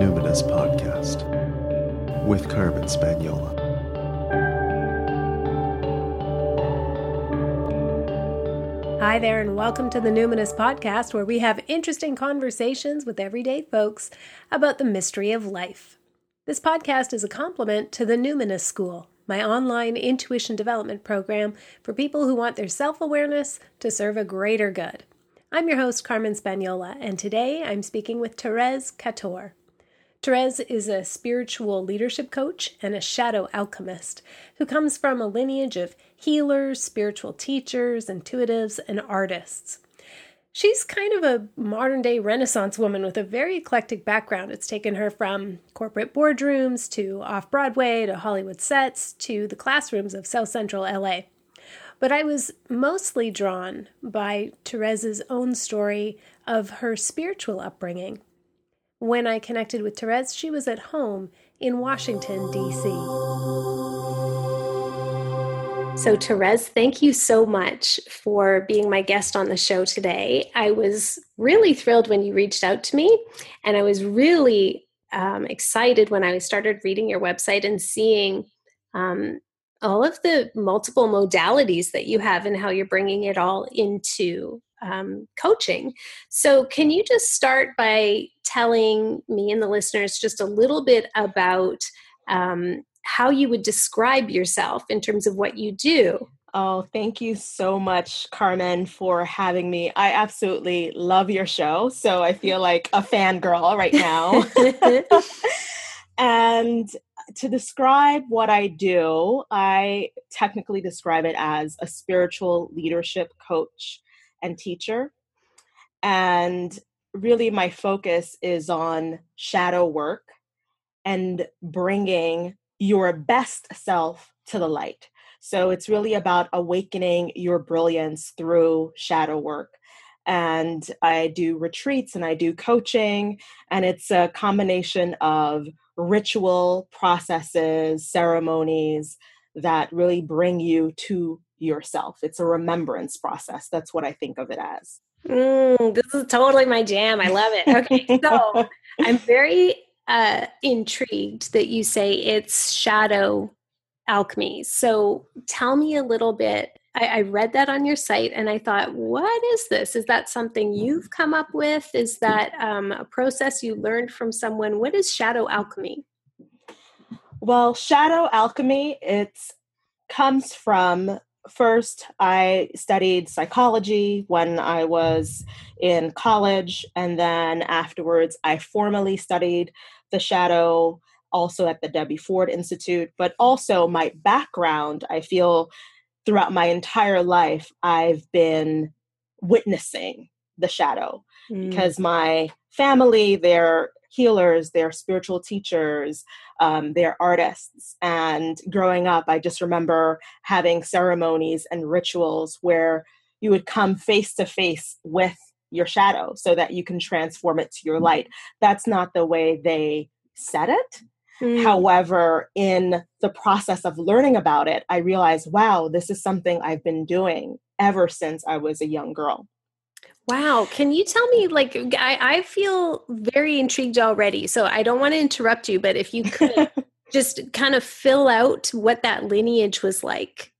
Numinous Podcast with Carmen Spagnola. Hi there, and welcome to the Numinous Podcast, where we have interesting conversations with everyday folks about the mystery of life. This podcast is a complement to the Numinous School, my online intuition development program for people who want their self awareness to serve a greater good. I'm your host, Carmen Spagnola, and today I'm speaking with Therese Cator. Therese is a spiritual leadership coach and a shadow alchemist who comes from a lineage of healers, spiritual teachers, intuitives, and artists. She's kind of a modern day Renaissance woman with a very eclectic background. It's taken her from corporate boardrooms to off Broadway to Hollywood sets to the classrooms of South Central LA. But I was mostly drawn by Therese's own story of her spiritual upbringing. When I connected with Therese, she was at home in Washington, D.C. So, Therese, thank you so much for being my guest on the show today. I was really thrilled when you reached out to me, and I was really um, excited when I started reading your website and seeing um, all of the multiple modalities that you have and how you're bringing it all into um, coaching. So, can you just start by telling me and the listeners just a little bit about um, how you would describe yourself in terms of what you do? Oh, thank you so much, Carmen, for having me. I absolutely love your show. So I feel like a fangirl right now. and to describe what I do, I technically describe it as a spiritual leadership coach and teacher. And really, my focus is on shadow work and bringing your best self to the light. So it's really about awakening your brilliance through shadow work. And I do retreats and I do coaching, and it's a combination of ritual processes, ceremonies that really bring you to yourself. It's a remembrance process. That's what I think of it as. Mm, this is totally my jam. I love it. Okay, so I'm very uh, intrigued that you say it's shadow alchemy. So tell me a little bit. I, I, read that on your site and I thought, what is this? Is that something you've come up with? Is that um, a process you learned from someone? What is shadow alchemy? Well, shadow alchemy, it comes from first I studied psychology when I was in college, and then afterwards I formally studied the shadow also at the Debbie Ford Institute, but also my background, I feel throughout my entire life, I've been witnessing the shadow mm. because my family, they're healers, they're spiritual teachers, um, they're artists. And growing up, I just remember having ceremonies and rituals where you would come face to face with your shadow so that you can transform it to your light. That's not the way they said it. Mm. However, in the process of learning about it, I realized, wow, this is something I've been doing ever since I was a young girl. Wow. Can you tell me, like, I, I feel very intrigued already. So I don't want to interrupt you, but if you could just kind of fill out what that lineage was like.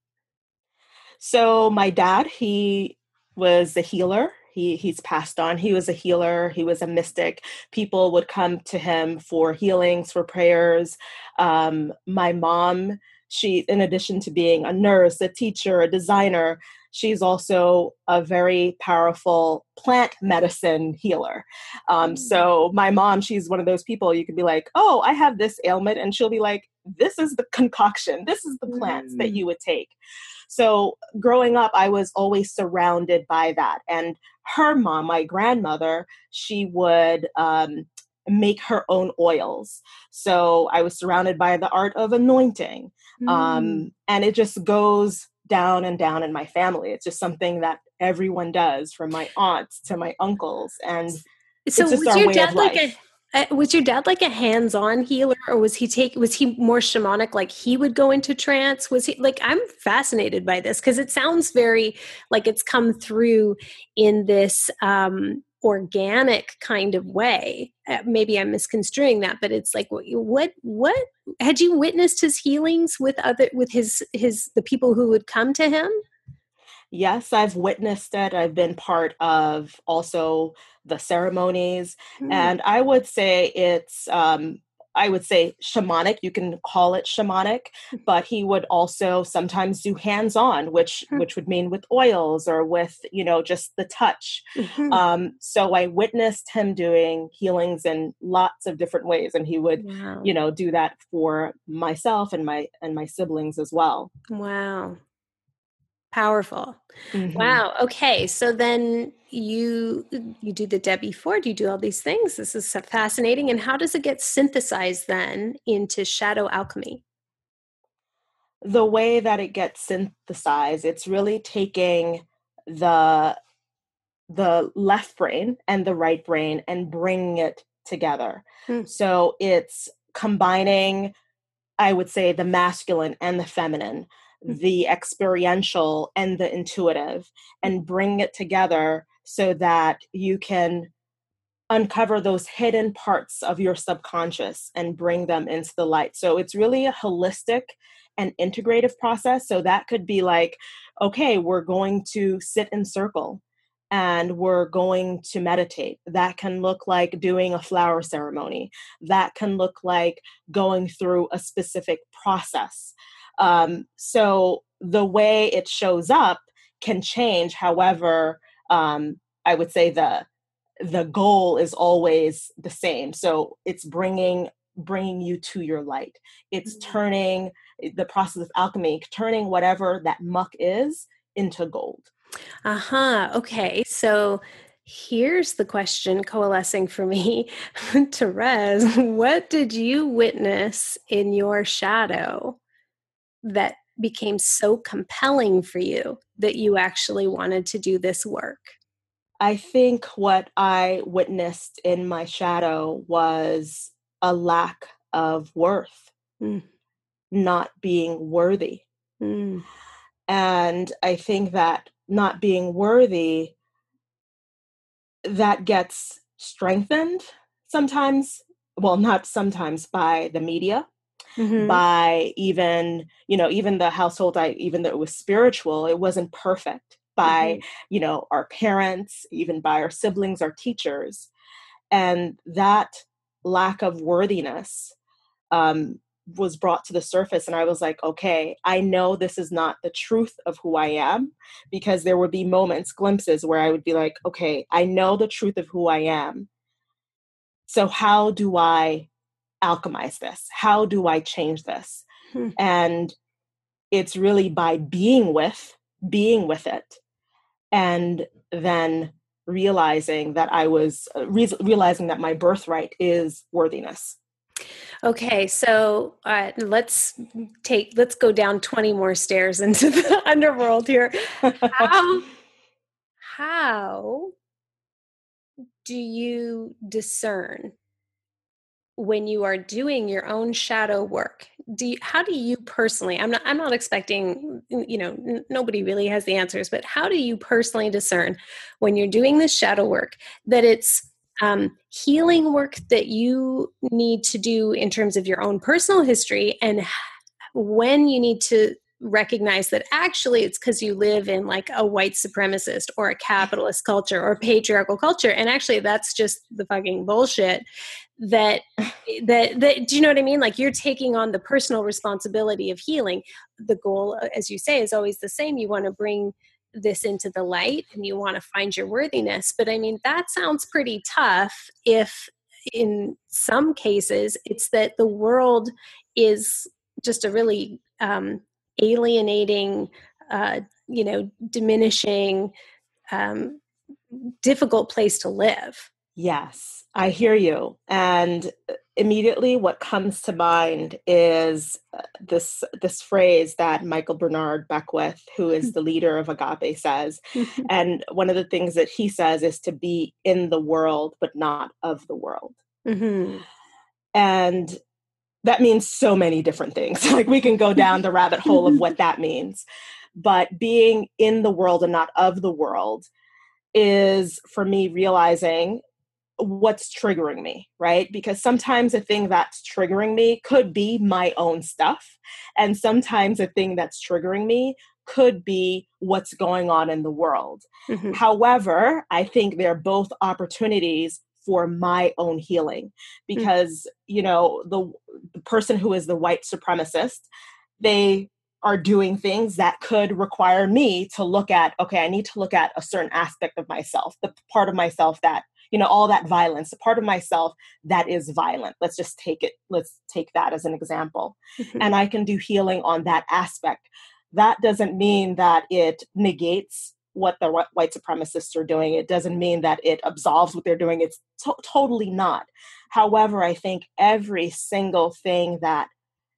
So my dad, he was a healer he he's passed on he was a healer he was a mystic people would come to him for healings for prayers um, my mom she in addition to being a nurse a teacher a designer she's also a very powerful plant medicine healer um, mm. so my mom she's one of those people you could be like oh i have this ailment and she'll be like this is the concoction this is the plants mm. that you would take so growing up, I was always surrounded by that. And her mom, my grandmother, she would um, make her own oils. So I was surrounded by the art of anointing. Um, mm. Um, and it just goes down and down in my family. It's just something that everyone does from my aunts to my uncles. And so was your dad like a uh, was your dad like a hands-on healer or was he take was he more shamanic like he would go into trance was he like i'm fascinated by this because it sounds very like it's come through in this um organic kind of way. Uh, maybe I'm misconstruing that, but it's like what what had you witnessed his healings with other with his his the people who would come to him? Yes, I've witnessed it. I've been part of also the ceremonies, mm. and I would say it's um, I would say shamanic. You can call it shamanic, mm. but he would also sometimes do hands-on, which mm-hmm. which would mean with oils or with you know just the touch. Mm-hmm. Um, so I witnessed him doing healings in lots of different ways, and he would wow. you know do that for myself and my and my siblings as well. Wow, powerful. Mm-hmm. Wow. Okay. So then you you do the Debbie Ford, you do all these things. This is fascinating. And how does it get synthesized then into shadow alchemy? The way that it gets synthesized, it's really taking the the left brain and the right brain and bringing it together. Hmm. So it's combining, I would say, the masculine and the feminine. The experiential and the intuitive, and bring it together so that you can uncover those hidden parts of your subconscious and bring them into the light. So it's really a holistic and integrative process. So that could be like, okay, we're going to sit in circle and we're going to meditate. That can look like doing a flower ceremony. That can look like going through a specific process. Um, so the way it shows up can change. However, um, I would say the the goal is always the same. So it's bringing bringing you to your light. It's mm-hmm. turning the process of alchemy, turning whatever that muck is into gold. Uh huh. Okay. So here's the question coalescing for me Therese, what did you witness in your shadow that became so compelling for you that you actually wanted to do this work? I think what I witnessed in my shadow was a lack of worth, mm. not being worthy. Mm. And I think that not being worthy that gets strengthened sometimes well not sometimes by the media mm-hmm. by even you know even the household i even though it was spiritual it wasn't perfect by mm-hmm. you know our parents even by our siblings our teachers and that lack of worthiness um, was brought to the surface and i was like okay i know this is not the truth of who i am because there would be moments glimpses where i would be like okay i know the truth of who i am so how do i alchemize this? How do I change this? Hmm. And it's really by being with, being with it, and then realizing that I was uh, re- realizing that my birthright is worthiness. Okay, so uh, let's take let's go down twenty more stairs into the underworld here. How how do you discern when you are doing your own shadow work do you, how do you personally i'm not i'm not expecting you know n- nobody really has the answers but how do you personally discern when you're doing this shadow work that it's um, healing work that you need to do in terms of your own personal history and when you need to recognize that actually it's because you live in like a white supremacist or a capitalist culture or patriarchal culture and actually that's just the fucking bullshit that that that do you know what i mean? Like you're taking on the personal responsibility of healing. The goal as you say is always the same. You want to bring this into the light and you want to find your worthiness. But i mean that sounds pretty tough if in some cases it's that the world is just a really um, alienating, uh, you know, diminishing, um, difficult place to live. Yes, I hear you. And immediately what comes to mind is uh, this this phrase that Michael Bernard Beckwith, who is the leader of Agape, says. and one of the things that he says is to be in the world, but not of the world. Mm-hmm. And that means so many different things. like we can go down the rabbit hole of what that means. But being in the world and not of the world is for me realizing what's triggering me, right? Because sometimes a thing that's triggering me could be my own stuff. And sometimes a thing that's triggering me could be what's going on in the world. Mm-hmm. However, I think they're both opportunities for my own healing mm. because, mm-hmm. you know, the, the person who is the white supremacist, they are doing things that could require me to look at okay i need to look at a certain aspect of myself the part of myself that you know all that violence. A part of myself that is violent. Let's just take it let's take that as an example. Mm-hmm. and i can do healing on that aspect. That doesn't mean that it negates what the white supremacists are doing. It doesn't mean that it absolves what they're doing. It's to- totally not. However i think every single thing that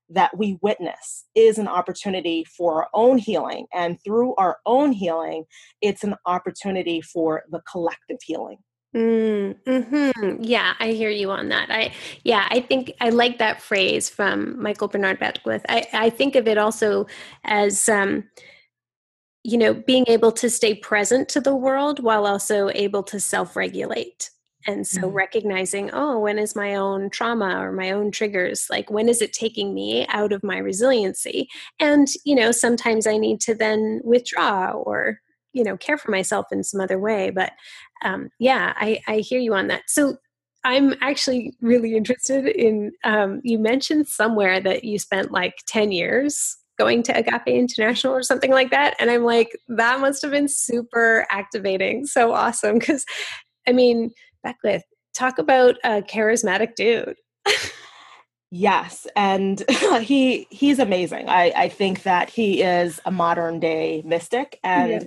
that we witness is an opportunity for our own healing. And through our own healing it's an opportunity for the collective healing Mm, hmm Yeah, I hear you on that. I yeah, I think I like that phrase from Michael Bernard Beckwith. I, I think of it also as um, you know, being able to stay present to the world while also able to self-regulate. And so mm-hmm. recognizing, oh, when is my own trauma or my own triggers? Like when is it taking me out of my resiliency? And, you know, sometimes I need to then withdraw or you know care for myself in some other way but um, yeah I, I hear you on that so i'm actually really interested in um, you mentioned somewhere that you spent like 10 years going to agape international or something like that and i'm like that must have been super activating so awesome because i mean beckwith talk about a charismatic dude Yes, and he he's amazing. I I think that he is a modern day mystic, and yeah.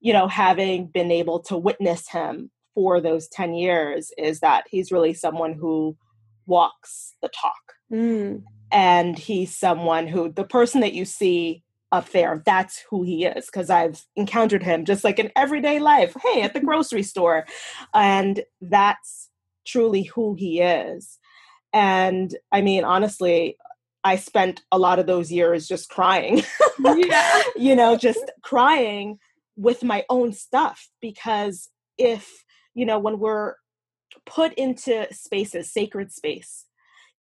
You know, having been able to witness him for those ten years, is that he's really someone who walks the talk, mm. and he's someone who the person that you see up there that's who he is because i've encountered him just like in everyday life hey at the grocery store and that's truly who he is and I mean, honestly, I spent a lot of those years just crying. yeah. you know, just crying with my own stuff because if, you know, when we're put into spaces, sacred space,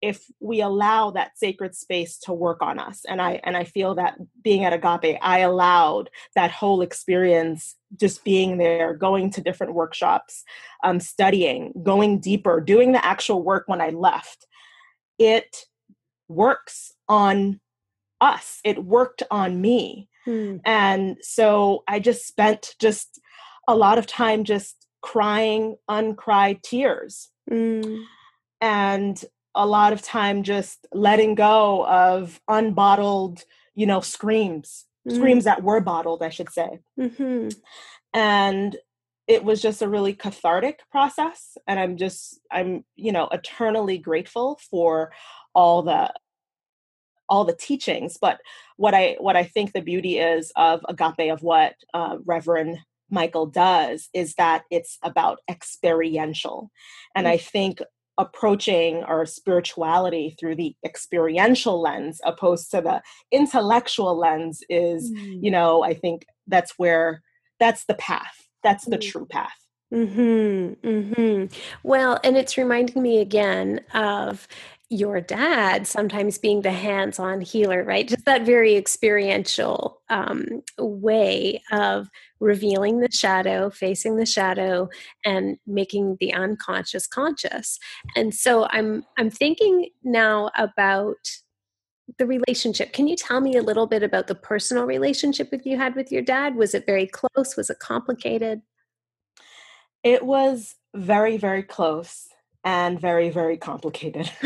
if we allow that sacred space to work on us and i and i feel that being at agape i allowed that whole experience just being there going to different workshops um, studying going deeper doing the actual work when i left. It works on us. It worked on me hmm. and so i just spent just a lot of time just crying uncried tears mm. and a lot of time just letting go of unbottled you know screams mm. screams that were bottled i should say mm-hmm. and it was just a really cathartic process and i'm just i'm you know eternally grateful for all the all the teachings but what i what i think the beauty is of agape of what uh, reverend michael does is that it's about experiential and mm-hmm. i think approaching our spirituality through the experiential lens opposed to the intellectual lens is mm-hmm. you know i think that's where that's the path that's the mm-hmm. true path mm-hmm, mm-hmm. well and it's reminding me again of your dad sometimes being the hands-on healer right? Just that very experiential um, way of revealing the shadow facing the shadow and making the unconscious conscious. And so i'm i'm thinking now about the relationship. Can you tell me a little bit about the personal relationship that you had with your dad? Was it very close? Was it complicated? It was very very close and very very complicated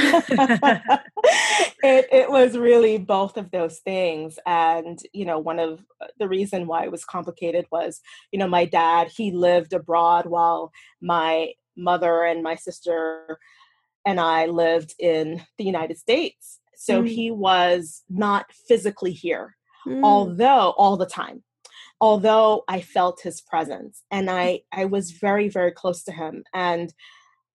it, it was really both of those things and you know one of uh, the reason why it was complicated was you know my dad he lived abroad while my mother and my sister and i lived in the united states so mm. he was not physically here mm. although all the time although i felt his presence and i i was very very close to him and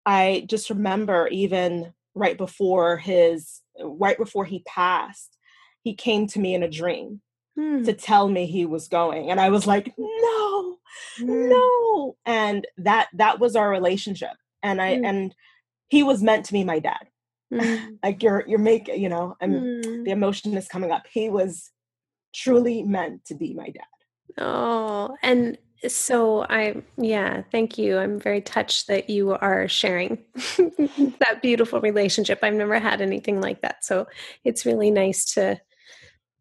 I just remember even right before his right before he passed, he came to me in a dream hmm. to tell me he was going. And I was like, no, mm. no and that that was our relationship and i mm. and he was meant to be my dad mm. like you're you're making you know and mm. the emotion is coming up he was truly meant to be my dad oh and so i yeah thank you. I'm very touched that you are sharing that beautiful relationship. I've never had anything like that. So it's really nice to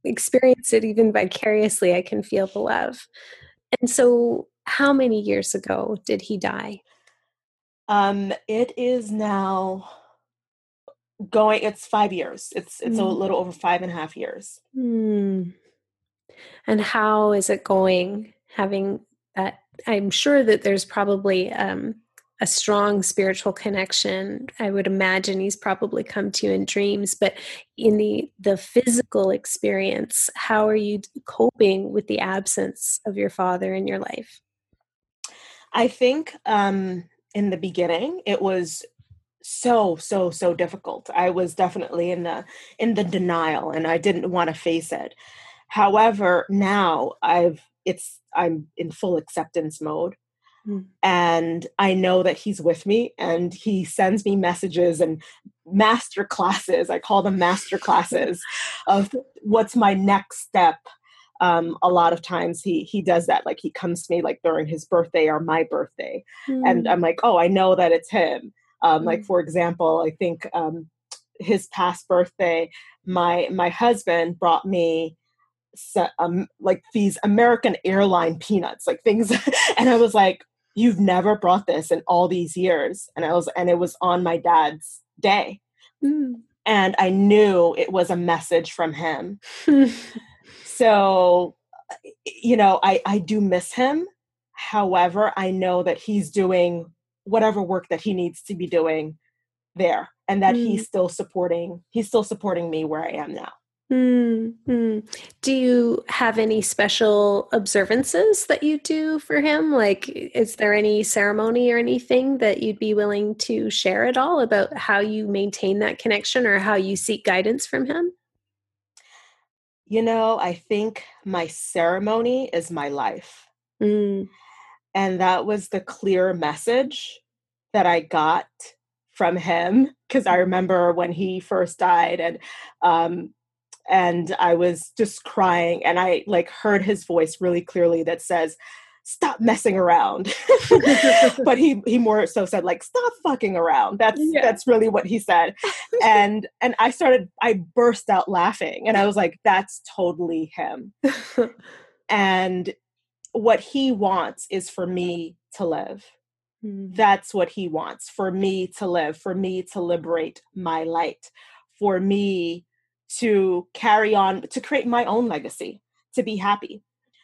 experience it even vicariously. I can feel the love. And so how many years ago did he die? Um it is now going it's five years. It's it's mm. a little over five and a half years. Mm. and how is it going having that i'm sure that there's probably um a strong spiritual connection. I would imagine he's probably come to you in dreams but in the the physical experience how are you coping with the absence of your father in your life? I think um in the beginning it was so so so difficult. I was definitely in the in the denial and i didn't want to face it. However now i've it's i'm in full acceptance mode Mm. And I know that he's with me and he sends me messages and master classes. I call them master classes of what's my next step. Um, a lot of times he he does that. Like he comes to me like during his birthday or my birthday, mm. and I'm like, oh, I know that it's him. Um, mm. Like for example, I think um, his past birthday, my my husband brought me um, like these American airline peanuts, like things, and I was like, you've never brought this in all these years. And i was and it was on my dad's day. Mm. and i knew it was a message from him. So you know i i do miss him. However i know that he's doing whatever work that he needs to be doing there and that mm. he's still supporting he's still supporting me where i am now Mm-hmm. Do you have any special observances that you do for him? Like, is there any ceremony or anything that you'd be willing to share at all about how you maintain that connection or how you seek guidance from him? You know, I think my ceremony is my life. Mm. And that was the clear message that I got from him because I remember when he first died and um, and I was just crying and I like heard his voice really clearly that says stop messing around. But he he more so said like stop fucking around. That's yeah. that's really what he said. And and I started I burst out laughing and I was like that's totally him. And what he wants is for me to live. Mm. that's what he wants for me to live for me to liberate my light for me to carry on to create my own legacy to be happy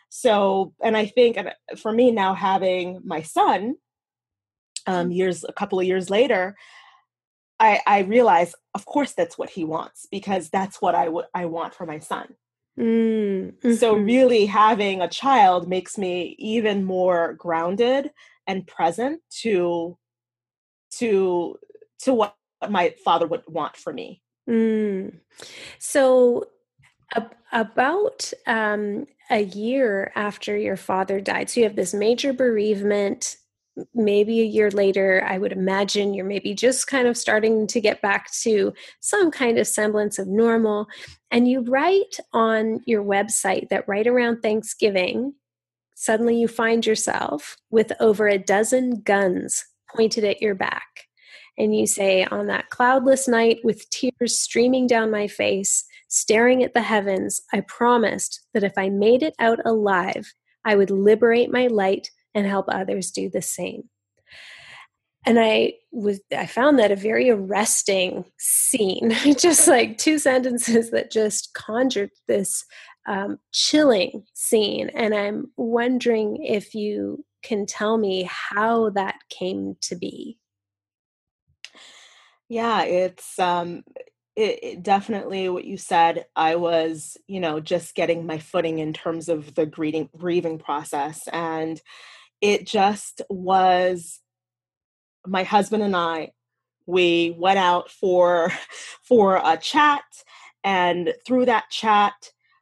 so and i think for me now having my son um mm-hmm. years a couple of years later i i realize of course that's what he wants because that's what i would i want for my son mm-hmm. so really having a child makes me even more grounded and present to to to what my father would want for me Mm. So, about um, a year after your father died, so you have this major bereavement. Maybe a year later, I would imagine you're maybe just kind of starting to get back to some kind of semblance of normal. And you write on your website that right around Thanksgiving, suddenly you find yourself with over a dozen guns pointed at your back and you say, On that cloudless night, with tears streaming down my face, staring at the heavens, I promised that if I made it out alive, I would liberate my light and help others do the same. And I was I found that a very arresting scene, just like two sentences that just conjured this um, chilling scene. And I'm wondering if you can tell me how that came to be. Yeah, it's um it, it definitely what you said. I was, you know, just getting my footing in terms of the grieving grieving process and it just was my husband and I we went out for for a chat and through that chat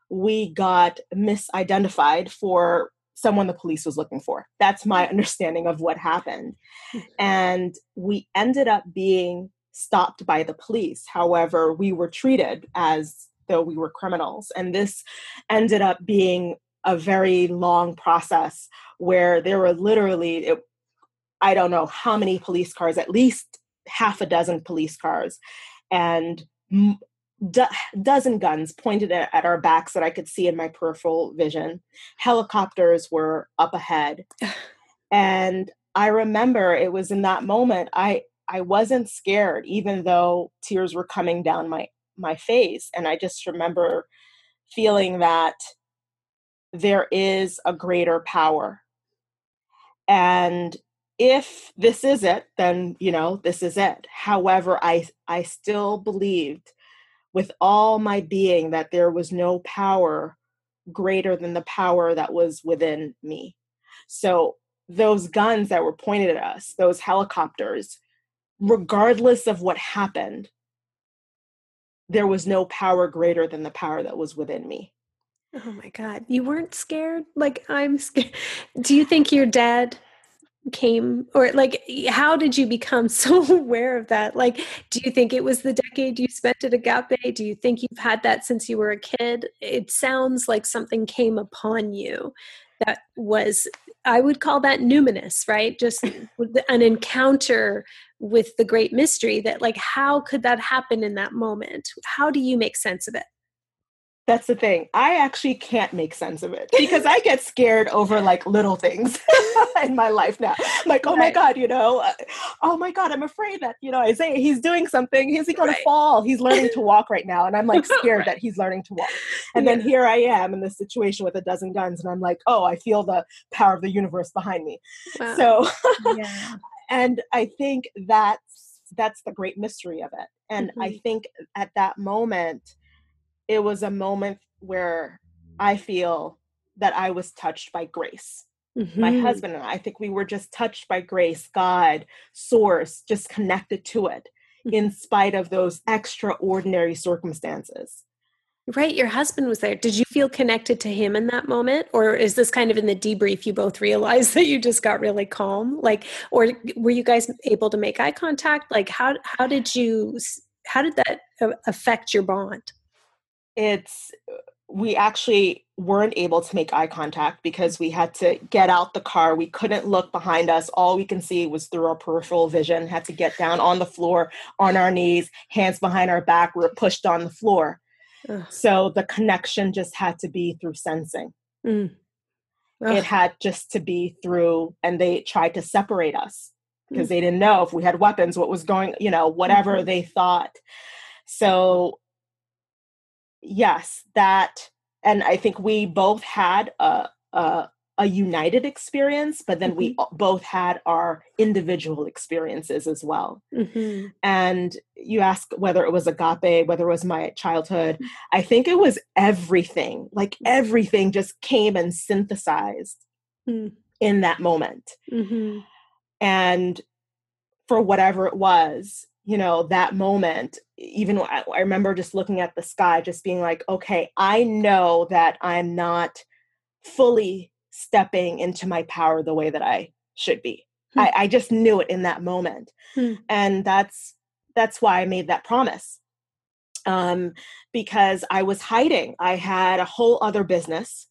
we got misidentified for someone the police was looking for. That's my understanding of what happened. And we ended up being stopped by the police. However, we were treated as though we were criminals. And this ended up being a very long process where there were literally, it, I don't know how many police cars, at least half a dozen police cars, and do- dozen guns pointed at, at, our backs that I could see in my peripheral vision. Helicopters were up ahead. and I remember it was in that moment I I wasn't scared even though tears were coming down my my face and I just remember feeling that there is a greater power. And if this is it, then you know, this is it. However, I I still believed with all my being that there was no power greater than the power that was within me. So those guns that were pointed at us, those helicopters, regardless of what happened, there was no power greater than the power that was within me. Oh my God. You weren't scared? Like, I'm scared. Do you think your dad came or like how did you become so aware of that like do you think it was the decade you spent at agape do you think you've had that since you were a kid it sounds like something came upon you that was i would call that numinous right just an encounter with the great mystery that like how could that happen in that moment how do you make sense of it that's the thing. I actually can't make sense of it because I get scared over like little things in my life now. Like, oh right. my God, you know, uh, oh my God, I'm afraid that, you know, Isaiah, he's doing something. Is he going right. to fall? He's learning to walk right now. And I'm like scared right. that he's learning to walk. And yeah. then here I am in this situation with a dozen guns. And I'm like, oh, I feel the power of the universe behind me. Wow. So, yeah. And I think that's, that's the great mystery of it. And mm-hmm. I think at that moment, it was a moment where I feel that I was touched by grace. Mm-hmm. My husband and I, I think we were just touched by grace, God, source, just connected to it mm-hmm. in spite of those extraordinary circumstances. Right, your husband was there. Did you feel connected to him in that moment or is this kind of in the debrief you both realized that you just got really calm? Like or were you guys able to make eye contact? Like how how did you how did that uh, affect your bond? it's we actually weren't able to make eye contact because we had to get out the car. We couldn't look behind us. All we can see was through our peripheral vision. Had to get down on the floor, on our knees, hands behind our back. We were pushed on the floor. Ugh. So the connection just had to be through sensing. Mm. It had just to be through, and they tried to separate us because mm. they didn't know if we had weapons, what was going, you know, whatever mm-hmm. they thought. So yes, that, and I think we both had a, a, a united experience, but then mm-hmm. we both had our individual experiences as well. Mm-hmm. And you ask whether it was agape, whether it was my childhood. Mm. I think it was everything, like everything just came and synthesized mm. in that moment. Mm-hmm. And for whatever it was, you know that moment even I, I, remember just looking at the sky just being like okay i know that i'm not fully stepping into my power the way that i should be hmm. I, I, just knew it in that moment hmm. and that's that's why i made that promise um, because i was hiding i had a whole other business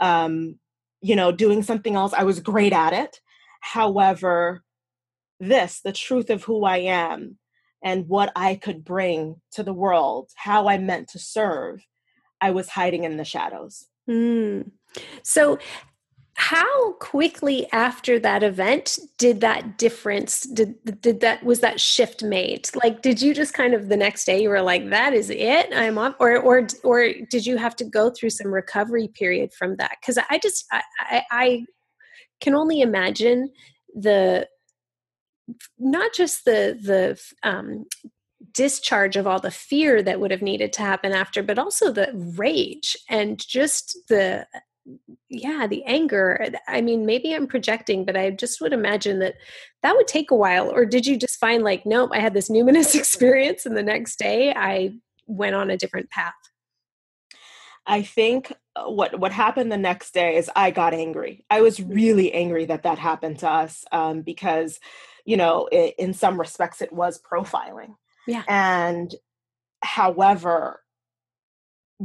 um, you know doing something else i was great at it however this the truth of who i am and what I could bring to the world, how I meant to serve, I was hiding in the shadows. Mm. So, how quickly after that event did that difference did did that was that shift made? Like did you just kind of the next day you were like that is it i'm off or or or did you have to go through some recovery period from that? Because i just I, I i can only imagine the not just the the um, discharge of all the fear that would have needed to happen after, but also the rage and just the yeah the anger i mean maybe i'm projecting but i just would imagine that that would take a while or did you just find like nope i had this numinous experience and the next day i went on a different path I think uh, what what happened the next day is I got angry. I was Mm. really angry that that happened to us um, because, you know, i in some respects it was profiling. Yeah. And however,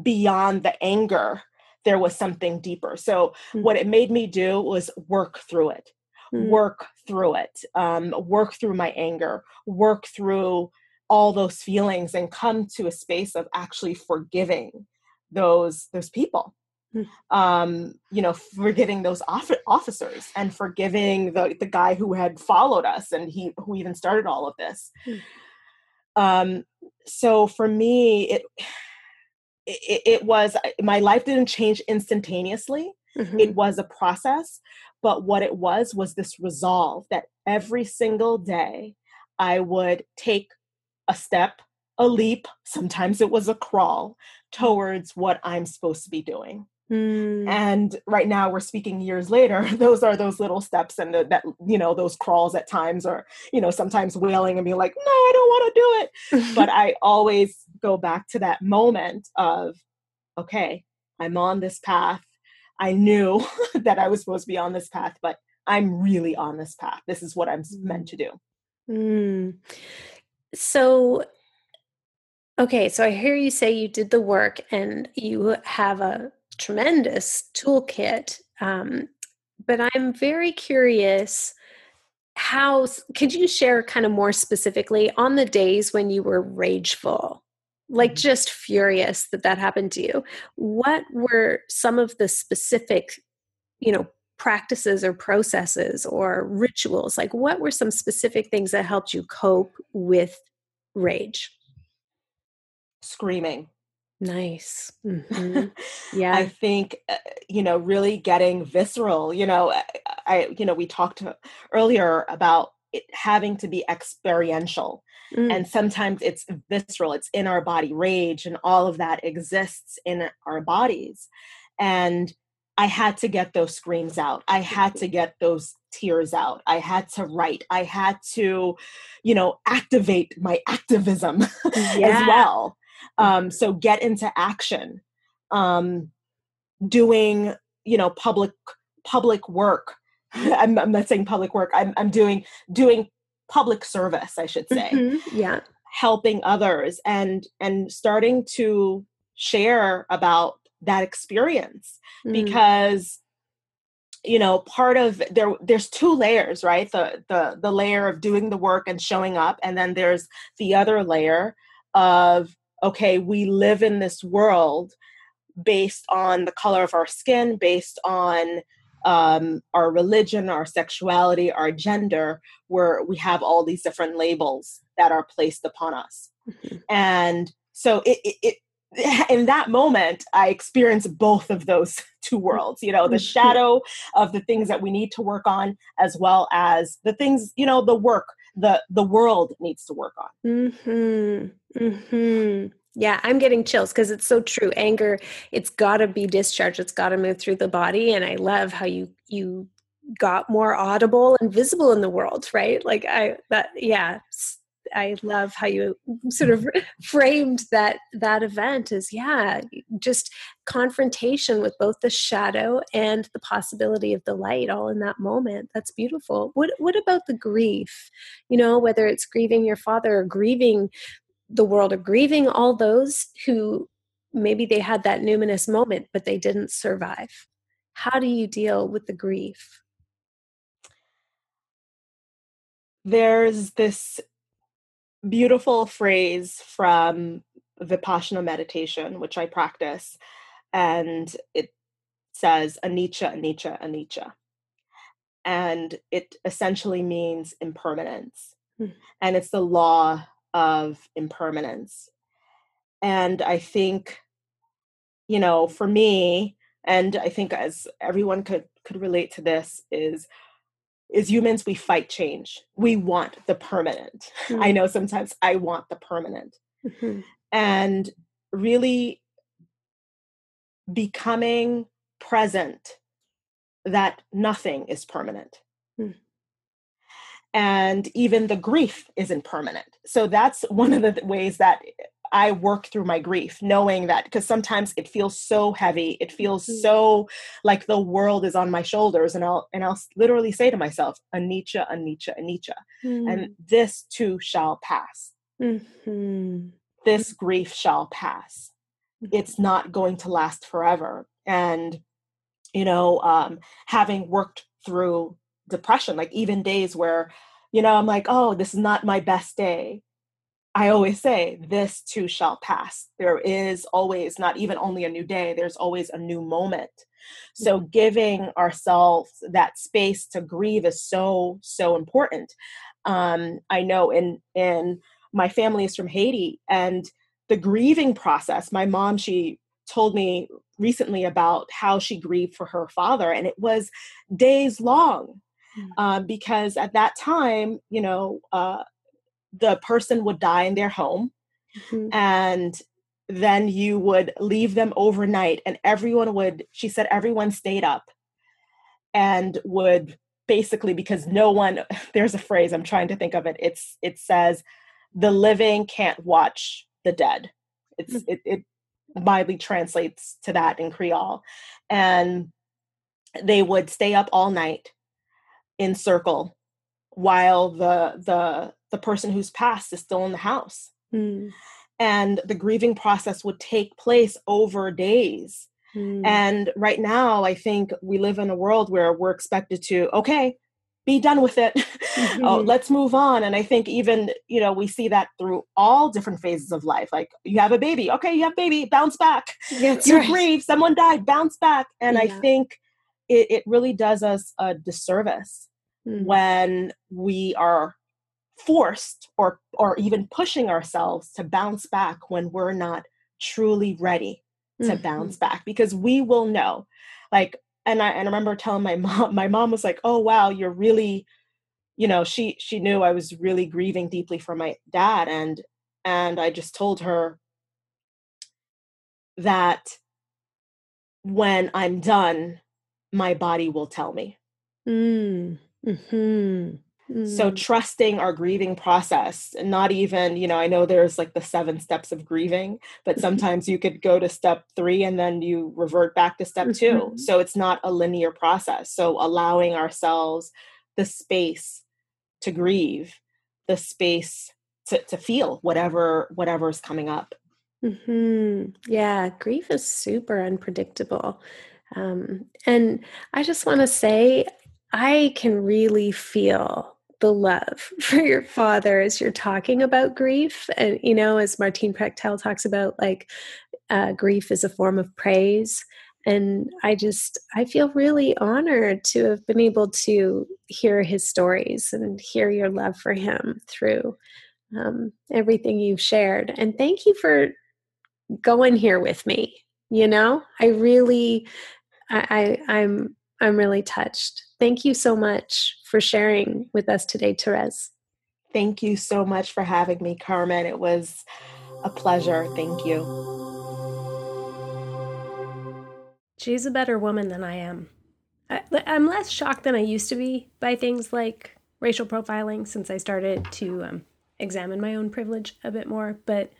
beyond the anger, there was something deeper. So Mm. what it made me do was work through it, Mm. work through it, um, work through my anger, work through all those feelings, and come to a space of actually forgiving those those people. Mm. Um, you know, forgiving those off- officers and forgiving the the guy who had followed us and he who even started all of this. Mm. Um, so for me, it it, it was my life didn't change instantaneously Mhm. it was a process but what it was was this resolve that every single day i would take a step a leap sometimes it was a crawl towards what i'm supposed to be doing Mm. and right now we're speaking years later those are those little steps and the, that you know those crawls at times or you know sometimes wailing and being like no i don't want to do it but I always go back to that moment of, okay, I'm on this path. I knew that I was supposed to be on this path, but I'm really on this path. This is what I'm meant to do. Mm. So, okay, so I hear you say you did the work and you have a tremendous toolkit. Um, but I'm very curious how could you share kind of more specifically on the days when you were rageful like Mhm. just furious that that happened to you what were some of the specific you know practices or processes or rituals like what were some specific things that helped you cope with rage Screaming. Nice Mhm. I think, uh, you know, really getting visceral. You know, I, I you know, we talked earlier about it having to be experiential. Mm. and sometimes it's visceral it's in our body rage and all of that exists in our bodies and i had to get those screams out i had to get those tears out i had to write i had to you know activate my activism Yeah. as well um so get into action. Um doing you know public public work. I'm, I'm not saying public work. I'm, I'm doing doing public service i should say. Mhm. yeah. Helping others and and starting to share about that experience Mm. because you know part of there there's two layers right? The the the layer of doing the work and showing up and then there's the other layer of okay we live in this world based on the color of our skin based on um, our religion our sexuality our gender where we have all these different labels that are placed upon us Mhm. and so it, it, it in that moment i experienced both of those two worlds you know the Mhm. shadow of the things that we need to work on as well as the things you know the work the the world needs to work on Mhm. Mhm. Yeah, I'm getting chills because it's so true. Anger, it's got to be discharged. It's got to move through the body, and I love how you you got more audible and visible in the world, right? Like I that yeah, I love how you sort of framed that that event as yeah, just confrontation with both the shadow and the possibility of the light all in that moment. That's beautiful. What what about the grief? You know, whether it's grieving your father or grieving the world or grieving all those who maybe they had that numinous moment but they didn't survive. How do you deal with the grief? there's this beautiful phrase from vipassana meditation which i practice and it says anicca anicca anicca. And it essentially means impermanence. Hmm. and it's the law of impermanence. And i think you know for me and i think as everyone could could relate to this is is humans we fight change we want the permanent i Hmm. know sometimes i want the permanent Mhm. and really becoming present that nothing is permanent Hmm. and even the grief isn't permanent so that's one of the th- ways that I work through my grief, knowing that because sometimes it feels so heavy, it feels Mhm. so like the world is on my shoulders, and I'll and I'll literally say to myself, "Anicca, Anicca, Anicca," and this too shall pass. Mhm. This grief shall pass. It's not going to last forever. And you know, um, having worked through depression, like even days where, you know, I'm like, oh, this is not my best day. I always say, this too shall pass. There is always not even only a new day, there's always a new moment. So giving ourselves that space to grieve is so, so important. Um, I know in in my family is from Haiti and the grieving process, my mom, she told me recently about how she grieved for her father, and it was days long. Mm. Um, because at that time, you know, uh, the person would die in their home Mhm. and then you would leave them overnight and everyone would she said everyone stayed up and would basically because no one there's a phrase i'm trying to think of it it's it says the living can't watch the dead it's Mm. it, it mildly translates to that in creole and they would stay up all night in circle while the the the person who's passed is still in the house Mm. and the grieving process would take place over days Mm. and right now i think we live in a world where we're expected to okay be done with it oh Mhm. let's move on and i think even you know we see that through all different phases of life like you have a baby okay you have a baby bounce back That's you right. grieve someone died bounce back and i think it, it really does us a disservice Mm. when we are forced or or even pushing ourselves to bounce back when we're not truly ready to Mhm. bounce back because we will know like and I, and I remember telling my mom my mom was like oh wow you're really you know she she knew i was really grieving deeply for my dad and and i just told her that when i'm done my body will tell me Mm. So Mm. trusting our grieving process and not even you know i know there's like the seven steps of grieving but Mhm. sometimes you could go to step three and then you revert back to step two Mhm. so it's not a linear process so allowing ourselves the space to grieve the space to, to feel whatever whatever is coming up Mhm. Yeah, grief is super unpredictable. Um, and I just want to say, I can really feel the love for your father as you're talking about grief. And, you know, as Martín Prechtel talks about, like, uh, grief is a form of praise. And I just, I feel really honored to have been able to hear his stories and hear your love for him through um, everything you've shared. And thank you for going here with me you know i really I, I i'm i'm really touched thank you so much for sharing with us today therese. Thank you so much for having me carmen. It was a pleasure. Thank you. She's a better woman than i am. I, i'm less shocked than i used to be by things like racial profiling since i started to um, examine my own privilege a bit more but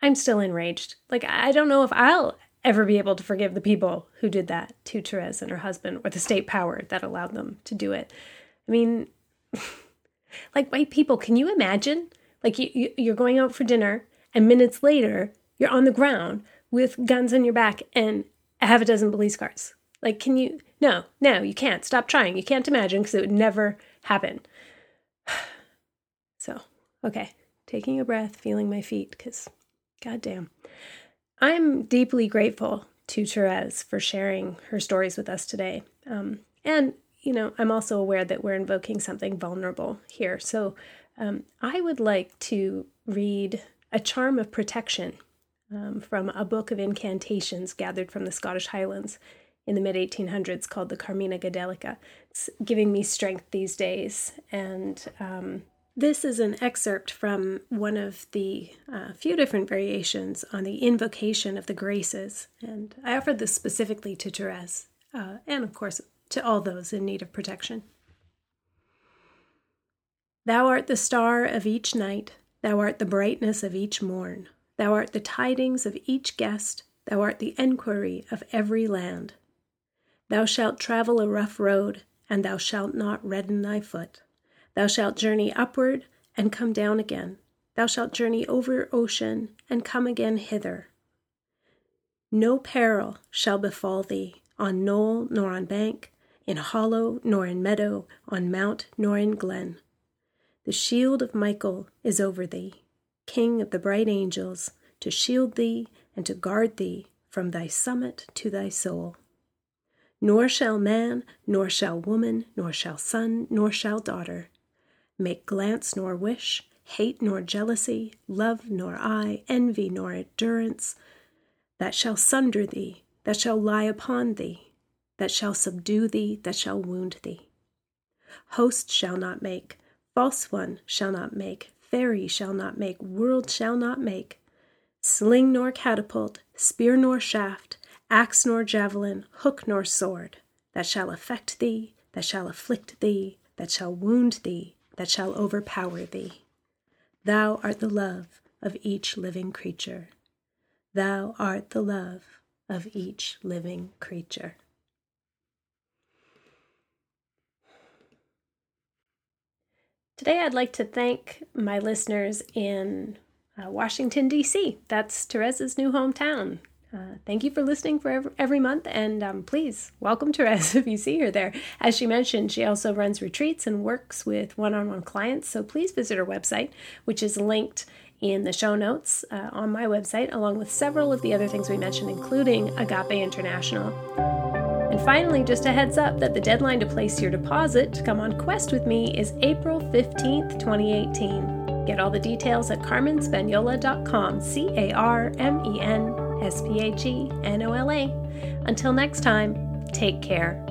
i'm still enraged. Like i don't know if i'll ever be able to forgive the people who did that to Therese and her husband or the state power that allowed them to do it. I mean, like white people, can you imagine? Like you, you, you're going out for dinner and minutes later you're on the ground with guns on your back and a half a dozen police cars. Like, can you? No, no, you can't. Stop trying. You can't imagine because it would never happen. So, okay, taking a breath, feeling my feet because, goddamn. I'm deeply grateful to Therese for sharing her stories with us today. Um, and, you know, I'm also aware that we're invoking something vulnerable here. So um, I would like to read A Charm of Protection um, from a book of incantations gathered from the Scottish Highlands in the mid 1800s called the Carmina Gadelica. It's giving me strength these days. And um, this is an excerpt from one of the uh, few different variations on the invocation of the graces. And I offered this specifically to Therese, uh, and of course to all those in need of protection. Thou art the star of each night, thou art the brightness of each morn. Thou art the tidings of each guest, thou art the enquiry of every land. Thou shalt travel a rough road, and thou shalt not redden thy foot. Thou shalt journey upward and come down again. Thou shalt journey over ocean and come again hither. No peril shall befall thee on knoll nor on bank, in hollow nor in meadow, on mount nor in glen. The shield of Michael is over thee, King of the bright angels, to shield thee and to guard thee from thy summit to thy soul. Nor shall man, nor shall woman, nor shall son, nor shall daughter make glance nor wish, hate nor jealousy, love nor eye, envy nor endurance, that shall sunder thee, that shall lie upon thee, that shall subdue thee, that shall wound thee. Host shall not make, false one shall not make, fairy shall not make, world shall not make, sling nor catapult, spear nor shaft, axe nor javelin, hook nor sword, that shall affect thee, that shall afflict thee, that shall wound thee, that shall overpower thee. Thou art the love of each living creature. Thou art the love of each living creature. Today, I'd like to thank my listeners in uh, Washington, D.C. That's Therese's new hometown. Uh, thank you for listening for every, month, and um, please welcome Therese if you see her there. As she mentioned, she also runs retreats and works with one on one clients, so please visit her website, which is linked in the show notes uh, on my website, along with several of the other things we mentioned, including Agape International. And finally, just a heads up that the deadline to place your deposit to come on Quest with me is April 15th, 2018. Get all the details at carmenspagnola.com, C A R M E N S P A G N O L A. Until next time, take care.